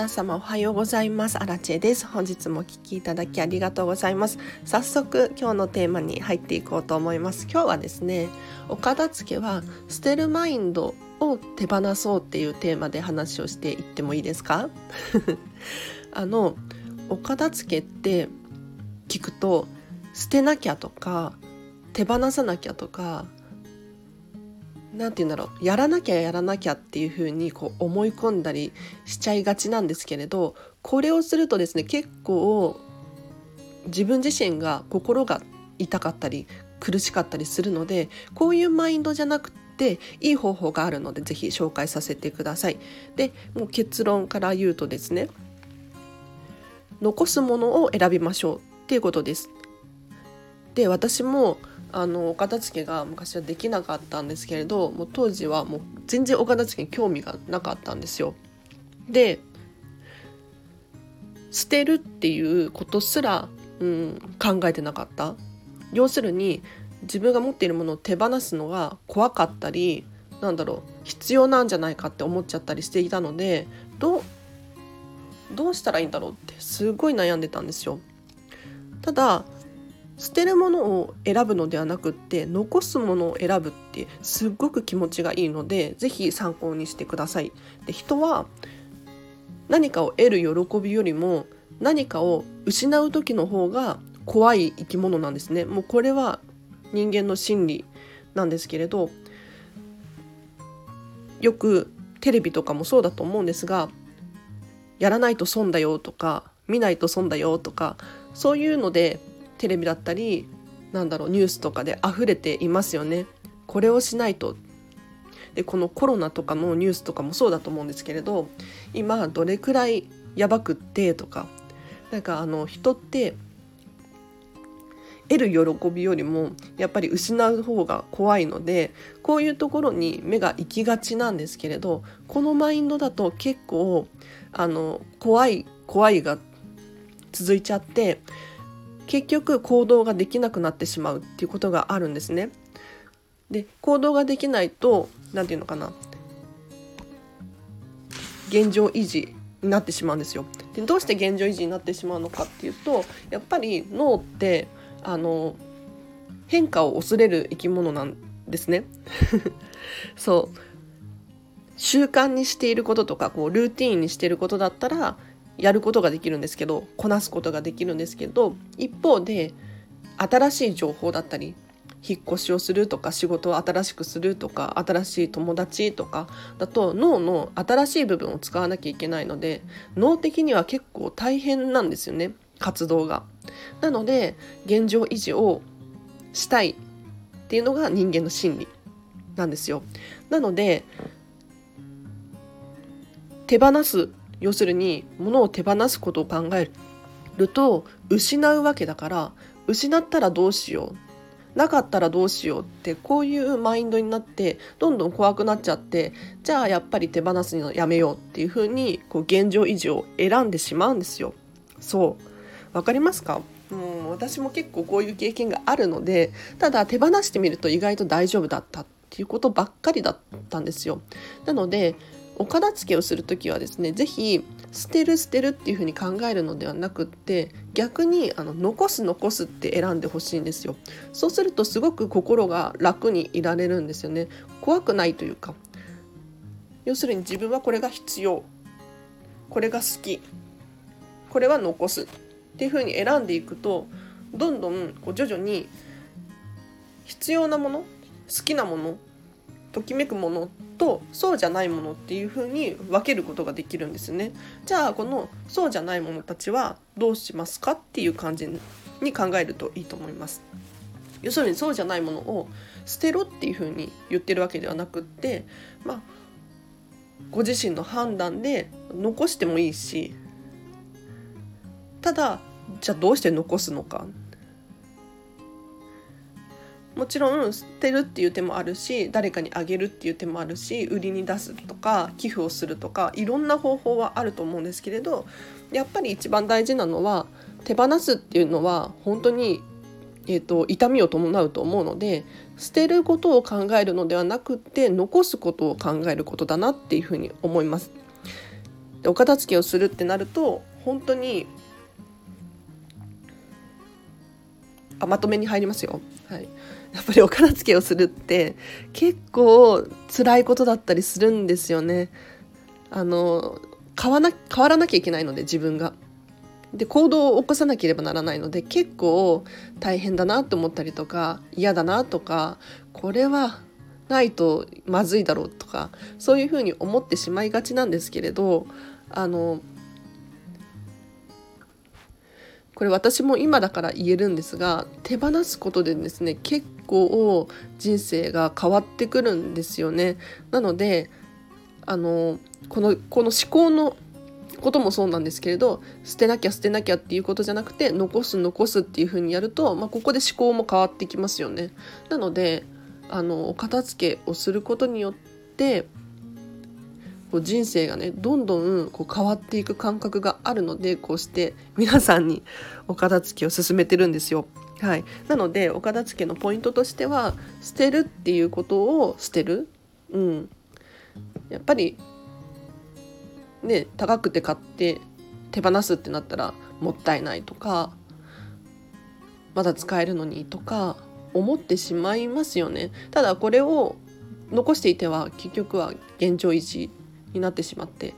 皆様おはようございます。アラチェです。本日もお聞きいただきありがとうございます。早速今日のテーマに入っていこうと思います。今日はですねお片付けは捨てるマインドを手放そうっていうテーマで話をしていってもいいですか？あのお片付けって聞くと捨てなきゃとか手放さなきゃとか何て言うんだろうやらなきゃやらなきゃっていうふうにこう思い込んだりしちゃいがちなんですけれどこれをするとですね結構自分自身が心が痛かったり苦しかったりするのでこういうマインドじゃなくていい方法があるので是非紹介させてください。でもう結論から言うとですね残すものを選びましょうっていうことです。で私もあのお片付けが昔はできなかったんですけれどもう当時はもう全然お片付けに興味がなかったんですよ。で捨てるっていうことすら、うん、考えてなかった要するに自分が持っているものを手放すのが怖かったりなんだろう必要なんじゃないかって思っちゃったりしていたのでどうどうしたらいいんだろうってすごい悩んでたんですよ。ただ捨てるものを選ぶのではなくって残すものを選ぶってすっごく気持ちがいいので是非参考にしてください。で人は何かを得る喜びよりも何かを失う時の方が怖い生き物なんですね。もうこれは人間の心理なんですけれどよくテレビとかもそうだと思うんですがやらないと損だよとか見ないと損だよとかそういうのでテレビだったりなんだろうニュースとかで溢れていますよね。これをしないとでこのコロナとかのニュースとかもそうだと思うんですけれど今どれくらいやばくってとかなんかあの人って得る喜びよりもやっぱり失う方が怖いのでこういうところに目が行きがちなんですけれどこのマインドだと結構あの怖い怖いが続いちゃって結局行動ができなくなってしまうっていうことがあるんですね。で行動ができないと何て言うのかな現状維持になってしまうんですよ。でどうして現状維持になってしまうのかっていうとやっぱり脳ってあの変化を恐れる生き物なんですね。そう習慣にしていることとかこうルーティンにしていることだったらやることができるんですけどこなすことができるんですけど一方で新しい情報だったり引っ越しをするとか仕事を新しくするとか新しい友達とかだと脳の新しい部分を使わなきゃいけないので脳的には結構大変なんですよね活動が。なので現状維持をしたいっていうのが人間の心理なんですよ。なので手放す要するに物を手放すことを考えると失うわけだから失ったらどうしようなかったらどうしようってこういうマインドになってどんどん怖くなっちゃってじゃあやっぱり手放すのやめようっていうふうに現状維持を選んでしまうんですよ。そうわかりますか？もう私も結構こういう経験があるのでただ手放してみると意外と大丈夫だったっていうことばっかりだったんですよ。なのでお片付けをする時はですね是非捨てる捨てるっていうふうに考えるのではなくって逆にあの残す残すって選んでほしいんですよ。そうするとすごく心が楽にいられるんですよね。怖くないというか。要するに自分はこれが必要。これが好き。これは残す。っていうふうに選んでいくとどんどんこう徐々に必要なもの好きなものときめくものとそうじゃないものっていう風に分けることができるんですね。じゃあこのそうじゃないものたちはどうしますかっていう感じに考えるといいと思います。要するにそうじゃないものを捨てろっていう風に言ってるわけではなくってまあご自身の判断で残してもいいしただじゃあどうして残すのかもちろん捨てるっていう手もあるし誰かにあげるっていう手もあるし売りに出すとか寄付をするとかいろんな方法はあると思うんですけれどやっぱり一番大事なのは手放すっていうのは本当に、えーと、痛みを伴うと思うので捨てることを考えるのではなくて残すことを考えることだなっていうふうに思います。でお片付けをするってなると本当にあまとめに入りますよ。はい、やっぱりお片付けをするって結構辛いことだったりするんですよね。あの変わな変わらなきゃいけないので自分が。で行動を起こさなければならないので結構大変だなと思ったりとか嫌だなとかこれはないとまずいだろうとかそういうふうに思ってしまいがちなんですけれどあのこれ私も今だから言えるんですが手放すことでですね結構人生が変わってくるんですよね。なのであのこのこの思考のこともそうなんですけれど捨てなきゃ捨てなきゃっていうことじゃなくて残す残すっていうふうにやると、まあ、ここで思考も変わってきますよね。なのであのお片付けをすることによってこう人生がねどんどんこう変わっていく感覚があるのでこうして皆さんにお片付けを進めてるんですよ。はい、なのでお片付けのポイントとしては捨てるっていうことを捨てる、うん、やっぱりね高くて買って手放すってなったらもったいないとかまだ使えるのにとか思ってしまいますよね。ただこれを残していては結局は現状維持になってしまって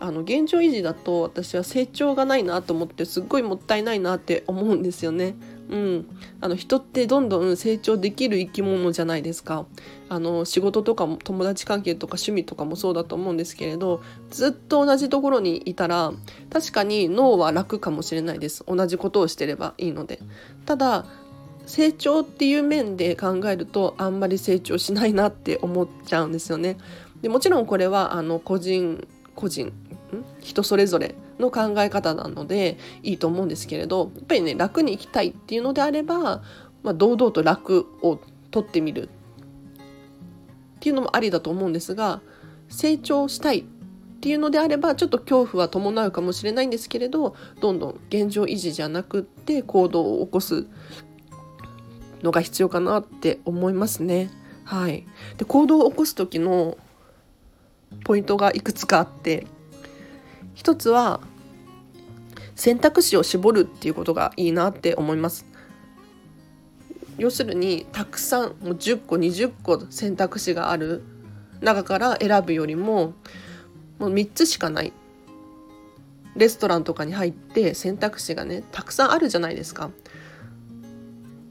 あの現状維持だと私は成長がないなと思ってすっごいもったいないなって思うんですよね。うん、あの人ってどんどん成長できる生き物じゃないですかあの仕事とかも友達関係とか趣味とかもそうだと思うんですけれどずっと同じところにいたら確かに脳は楽かもしれないです同じことをしてればいいのでただ成長っていう面で考えるとあんまり成長しないなって思っちゃうんですよね。でもちろんこれはあの個人個人人それぞれの考え方なのでいいと思うんですけれどやっぱりね楽に生きたいっていうのであれば、まあ、堂々と楽を取ってみるっていうのもありだと思うんですが成長したいっていうのであればちょっと恐怖は伴うかもしれないんですけれどどんどん現状維持じゃなくって行動を起こすのが必要かなって思いますね。はい、で行動を起こす時のポイントがいくつかあって一つは選択肢を絞るっていうことがいいなって思います。要するにたくさんもう10個20個選択肢がある中から選ぶよりももう3つしかないレストランとかに入って選択肢がねたくさんあるじゃないですか。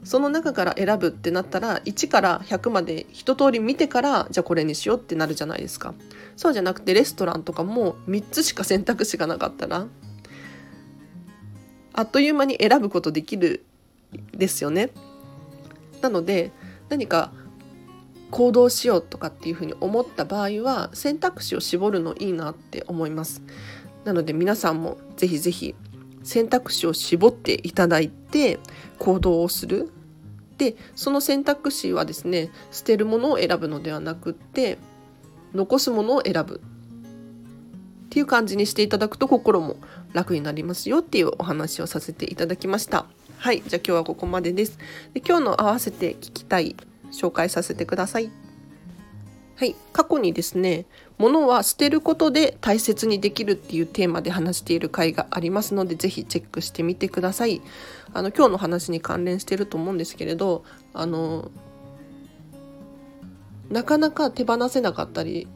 その中から選ぶってなったら1から100まで一通り見てからじゃあこれにしようってなるじゃないですか。そうじゃなくてレストランとかも3つしか選択肢がなかったらあっという間に選ぶことできるですよね。なので何か行動しようとかっていうふうに思った場合は選択肢を絞るのいいなって思います。なので皆さんもぜひぜひ選択肢を絞っていただいて行動をする。でその選択肢はですね捨てるものを選ぶのではなくって残すものを選ぶ。っていう感じにしていただくと心も楽になりますよっていうお話をさせていただきました。はいじゃあ今日はここまでです。で今日の合わせて聞きたい紹介させてください。はい、過去にですね物は捨てることで大切にできるっていうテーマで話している回がありますのでぜひチェックしてみてくださいあの今日の話に関連してると思うんですけれどあのなかなか手放せなかったり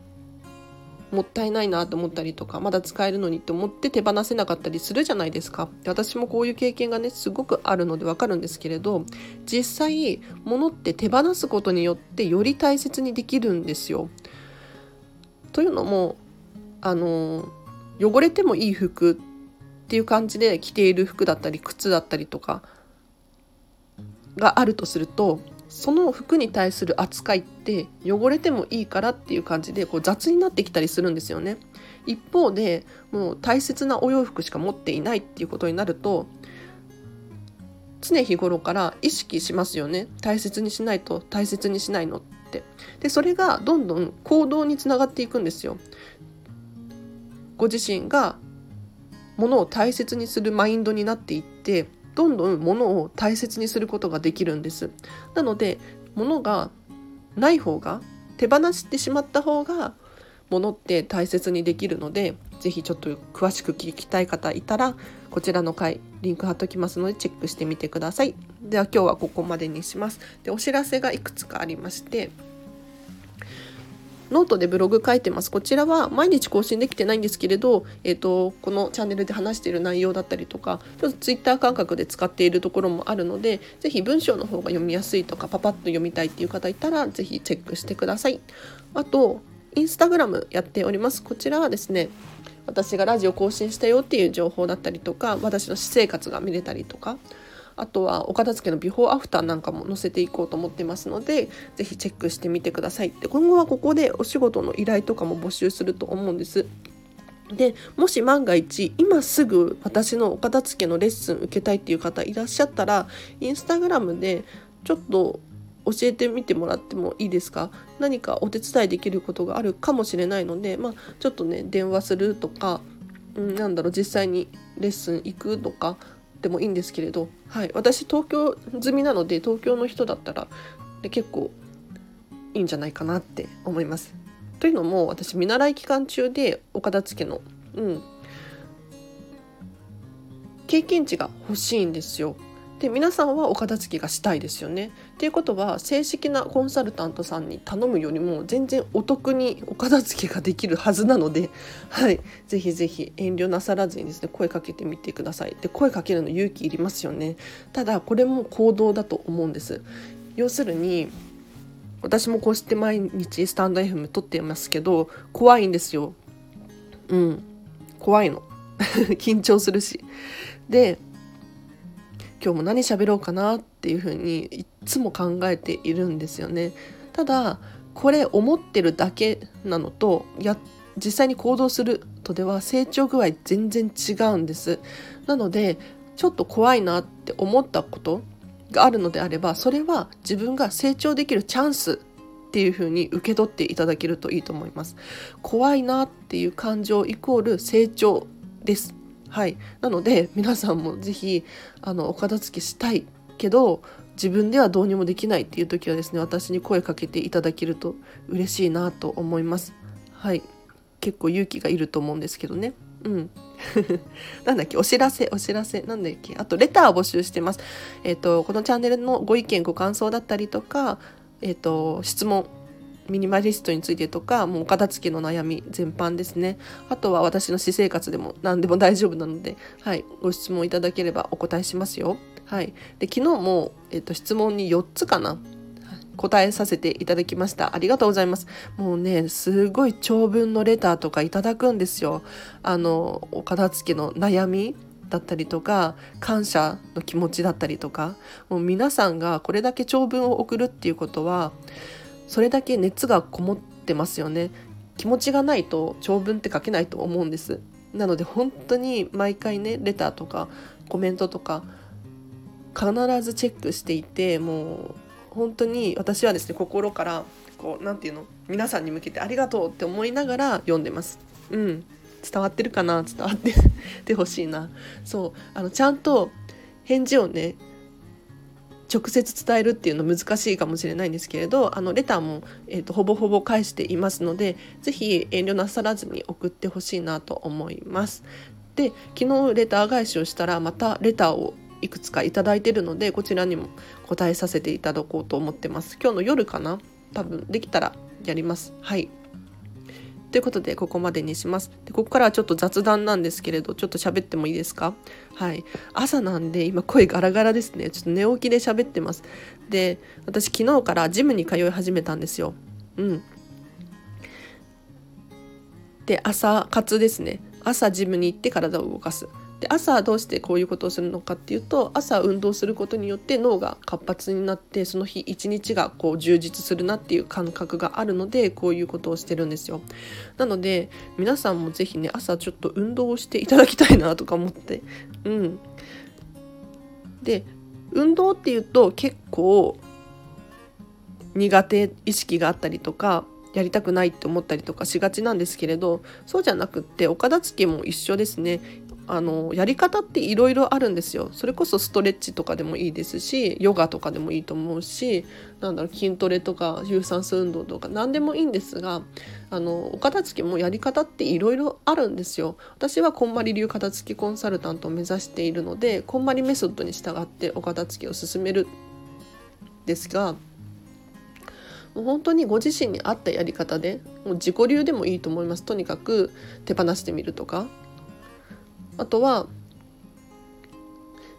もったいないなと思ったりとかまだ使えるのにって思って手放せなかったりするじゃないですかで私もこういう経験がねすごくあるのでわかるんですけれど実際物って手放すことによってより大切にできるんですよ。というのもあの汚れてもいい服っていう感じで着ている服だったり靴だったりとかがあるとするとその服に対する扱いって汚れてもいいからっていう感じでこう雑になってきたりするんですよね。一方でもう大切なお洋服しか持っていないっていうことになると常日頃から意識しますよね大切にしないと大切にしないのっって。でそれがどんどん行動につながっていくんですよ。ご自身がものを大切にするマインドになっていってどんどんものを大切にすることができるんです。なので物がない方が手放してしまった方が物って大切にできるのでぜひちょっと詳しく聞きたい方いたらこちらの回リンク貼っときますのでチェックしてみてくださいでは今日はここまでにしますでお知らせがいくつかありましてノートでブログ書いてます。こちらは毎日更新できてないんですけれど、えっ、ー、と、このチャンネルで話している内容だったりとか、ちょっとツイッター感覚で使っているところもあるので、ぜひ文章の方が読みやすいとか、パパッと読みたいっていう方いたら、ぜひチェックしてください。あと、インスタグラムやっております。こちらはですね、私がラジオ更新したよっていう情報だったりとか私の私生活が見れたりとかあとはお片付けのビフォーアフターなんかも載せていこうと思ってますので是非チェックしてみてください。で今後はここでお仕事の依頼とかも募集すると思うんです。でもし万が一今すぐ私のお片付けのレッスン受けたいっていう方いらっしゃったらインスタグラムでちょっと教えてみてもらってもいいですか？何かお手伝いできることがあるかもしれないので、まあ、ちょっとね電話するとか、うん、なんだろう実際にレッスン行くとかでもいいんですけれど、はい、私東京済みなので東京の人だったらで結構いいんじゃないかなって思います。というのも私見習い期間中でお片付けの、うん、経験値が欲しいんですよ。で皆さんはお片付けがしたいですよね。っていうことは正式なコンサルタントさんに頼むよりも全然お得にお片付けができるはずなので、はい、ぜひぜひ遠慮なさらずにですね声かけてみてください。で声かけるの勇気いりますよね。ただこれも行動だと思うんです。要するに私もこうして毎日スタンド FM 撮ってますけど怖いんですよ。うん怖いの 緊張するし。で今日も何喋ろうかなっていうふうにいつも考えているんですよね。ただこれ思ってるだけなのとや実際に行動するとでは成長具合全然違うんです。なのでちょっと怖いなって思ったことがあるのであればそれは自分が成長できるチャンスっていう風に受け取っていただけるといいと思います。怖いなっていう感情イコール成長です。はい、なので皆さんも是非あのお片付けしたいけど自分ではどうにもできないっていう時はですね私に声かけていただけると嬉しいなと思います。はい結構勇気がいると思うんですけどね。うん。なんだっけ？お知らせお知らせなんだっけ？あとレターを募集してます。えっ、ー、とこのチャンネルのご意見ご感想だったりとかえっ、ー、と質問ミニマリストについてとかもう片付けの悩み全般ですねあとは私の私生活でも何でも大丈夫なので、はい、ご質問いただければお答えしますよ。はい、で昨日も、えっと、質問に4つかな答えさせていただきました。ありがとうございます。もうね、すごい長文のレターとかいただくんですよ。あの、お片付けの悩みだったりとか、感謝の気持ちだったりとか、もう皆さんがこれだけ長文を送るっていうことは、それだけ熱がこもってますよね。気持ちがないと長文って書けないと思うんです。なので本当に毎回ねレターとかコメントとか必ずチェックしていてもう本当に私はですね心からこう何て言うの皆さんに向けてありがとうって思いながら読んでます。うん。伝わってるかな？伝わって てほしいな。そう。あのちゃんと返事をね直接伝えるっていうの難しいかもしれないんですけれどあのレターも、えーと、ほぼほぼ返していますので是非遠慮なさらずに送ってほしいなと思います。で昨日レター返しをしたらまたレターをいくつか頂いてるのでこちらにも答えさせていただこうと思ってます。今日の夜かな？多分できたらやります。はいということでここまでにします。でここからはちょっと雑談なんですけれどちょっと喋ってもいいですか？はい。朝なんで今声ガラガラですね。ちょっと寝起きで喋ってます。で私昨日からジムに通い始めたんですよ。うん。で朝活ですね。朝ジムに行って体を動かす。で朝どうしてこういうことをするのかっていうと朝運動することによって脳が活発になってその日一日がこう充実するなっていう感覚があるのでこういうことをしてるんですよ。なので皆さんも是非ね朝ちょっと運動をしていただきたいなとか思って。うん。で運動っていうと結構苦手意識があったりとかやりたくないって思ったりとかしがちなんですけれどそうじゃなくってお片付けも一緒ですね。あのやり方っていろいろあるんですよ。それこそストレッチとかでもいいですしヨガとかでもいいと思うしなんだろう筋トレとか有酸素運動とか何でもいいんですがあのお片付けもやり方っていろいろあるんですよ。私はこんまり流片付けコンサルタントを目指しているのでこんまりメソッドに従ってお片付けを進めるですがもう本当にご自身に合ったやり方でもう自己流でもいいと思います。とにかく手放してみるとかあとは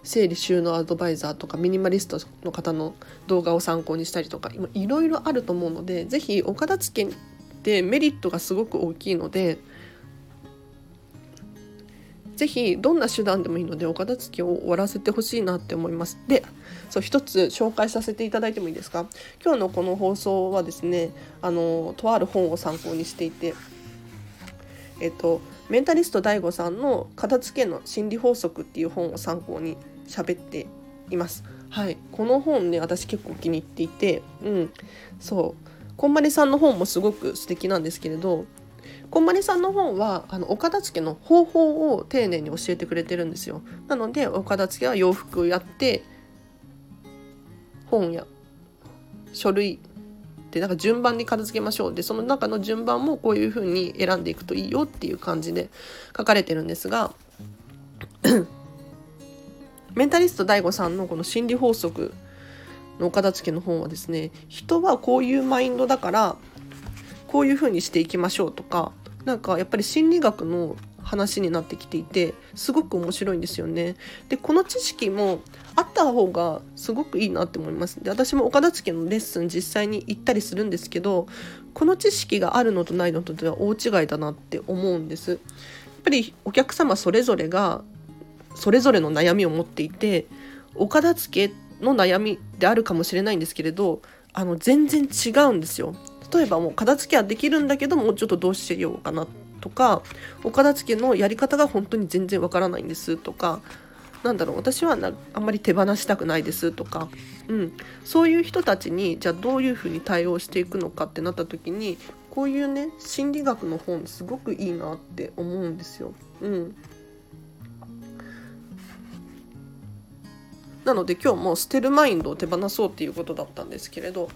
整理収納アドバイザーとかミニマリストの方の動画を参考にしたりとかいろいろあると思うので是非お片付けってメリットがすごく大きいので是非どんな手段でもいいのでお片付けを終わらせてほしいなって思います。でそう一つ紹介させていただいてもいいですか？今日のこの放送はですねあのとある本を参考にしていてえっとメンタリスト DAIGO さんの「片付けの心理法則」っていう本を参考に喋っています。はい、この本ね私結構気に入っていて、うん、そうこんまりさんの本もすごく素敵なんですけれどこんまりさんの本はあのお片付けの方法を丁寧に教えてくれてるんですよ。なのでお片付けは洋服をやって本や書類ってなんか順番に片付けましょう。でその中の順番もこういう風に選んでいくといいよっていう感じで書かれてるんですが メンタリスト DAIGO さんのこの心理法則のお片付けの本はですね人はこういうマインドだからこういう風にしていきましょうとかなんかやっぱり心理学の話になってきていてすごく面白いんですよね。でこの知識もあった方がすごくいいなって思います。で私もお片付けのレッスン実際に行ったりするんですけどこの知識があるのとないのとでは大違いだなって思うんです。やっぱりお客様それぞれがそれぞれの悩みを持っていてお片付けの悩みであるかもしれないんですけれどあの全然違うんですよ。例えばもう片付けはできるんだけどもうちょっとどうしようかなとかお片付けのやり方が本当に全然わからないんですとかなんだろう私はなあんまり手放したくないですとか、うん、そういう人たちにじゃあどういうふうに対応していくのかってなった時にこういうね心理学の本すごくいいなって思うんですよ。うん、なので今日も捨てるマインドを手放そうっていうことだったんですけれど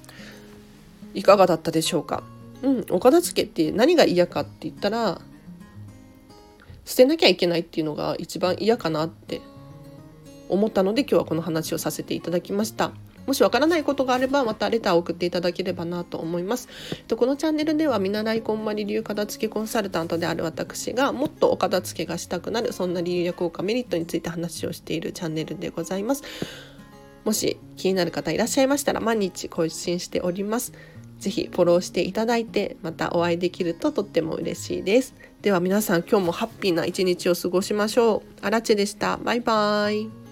いかがだったでしょうか？うん、お片付けって何が嫌かって言ったら捨てなきゃいけないっていうのが一番嫌かなって思ったので今日はこの話をさせていただきました。もしわからないことがあればまたレターを送っていただければなと思います。このチャンネルでは見習いこんまり流片付けコンサルタントである私がもっとお片付けがしたくなるそんな理由や効果メリットについて話をしているチャンネルでございます。もし気になる方いらっしゃいましたら毎日更新しております。ぜひフォローしていただいてまたお会いできるととっても嬉しいです。では皆さん今日もハッピーな一日を過ごしましょう。あらちでした。バイバーイ。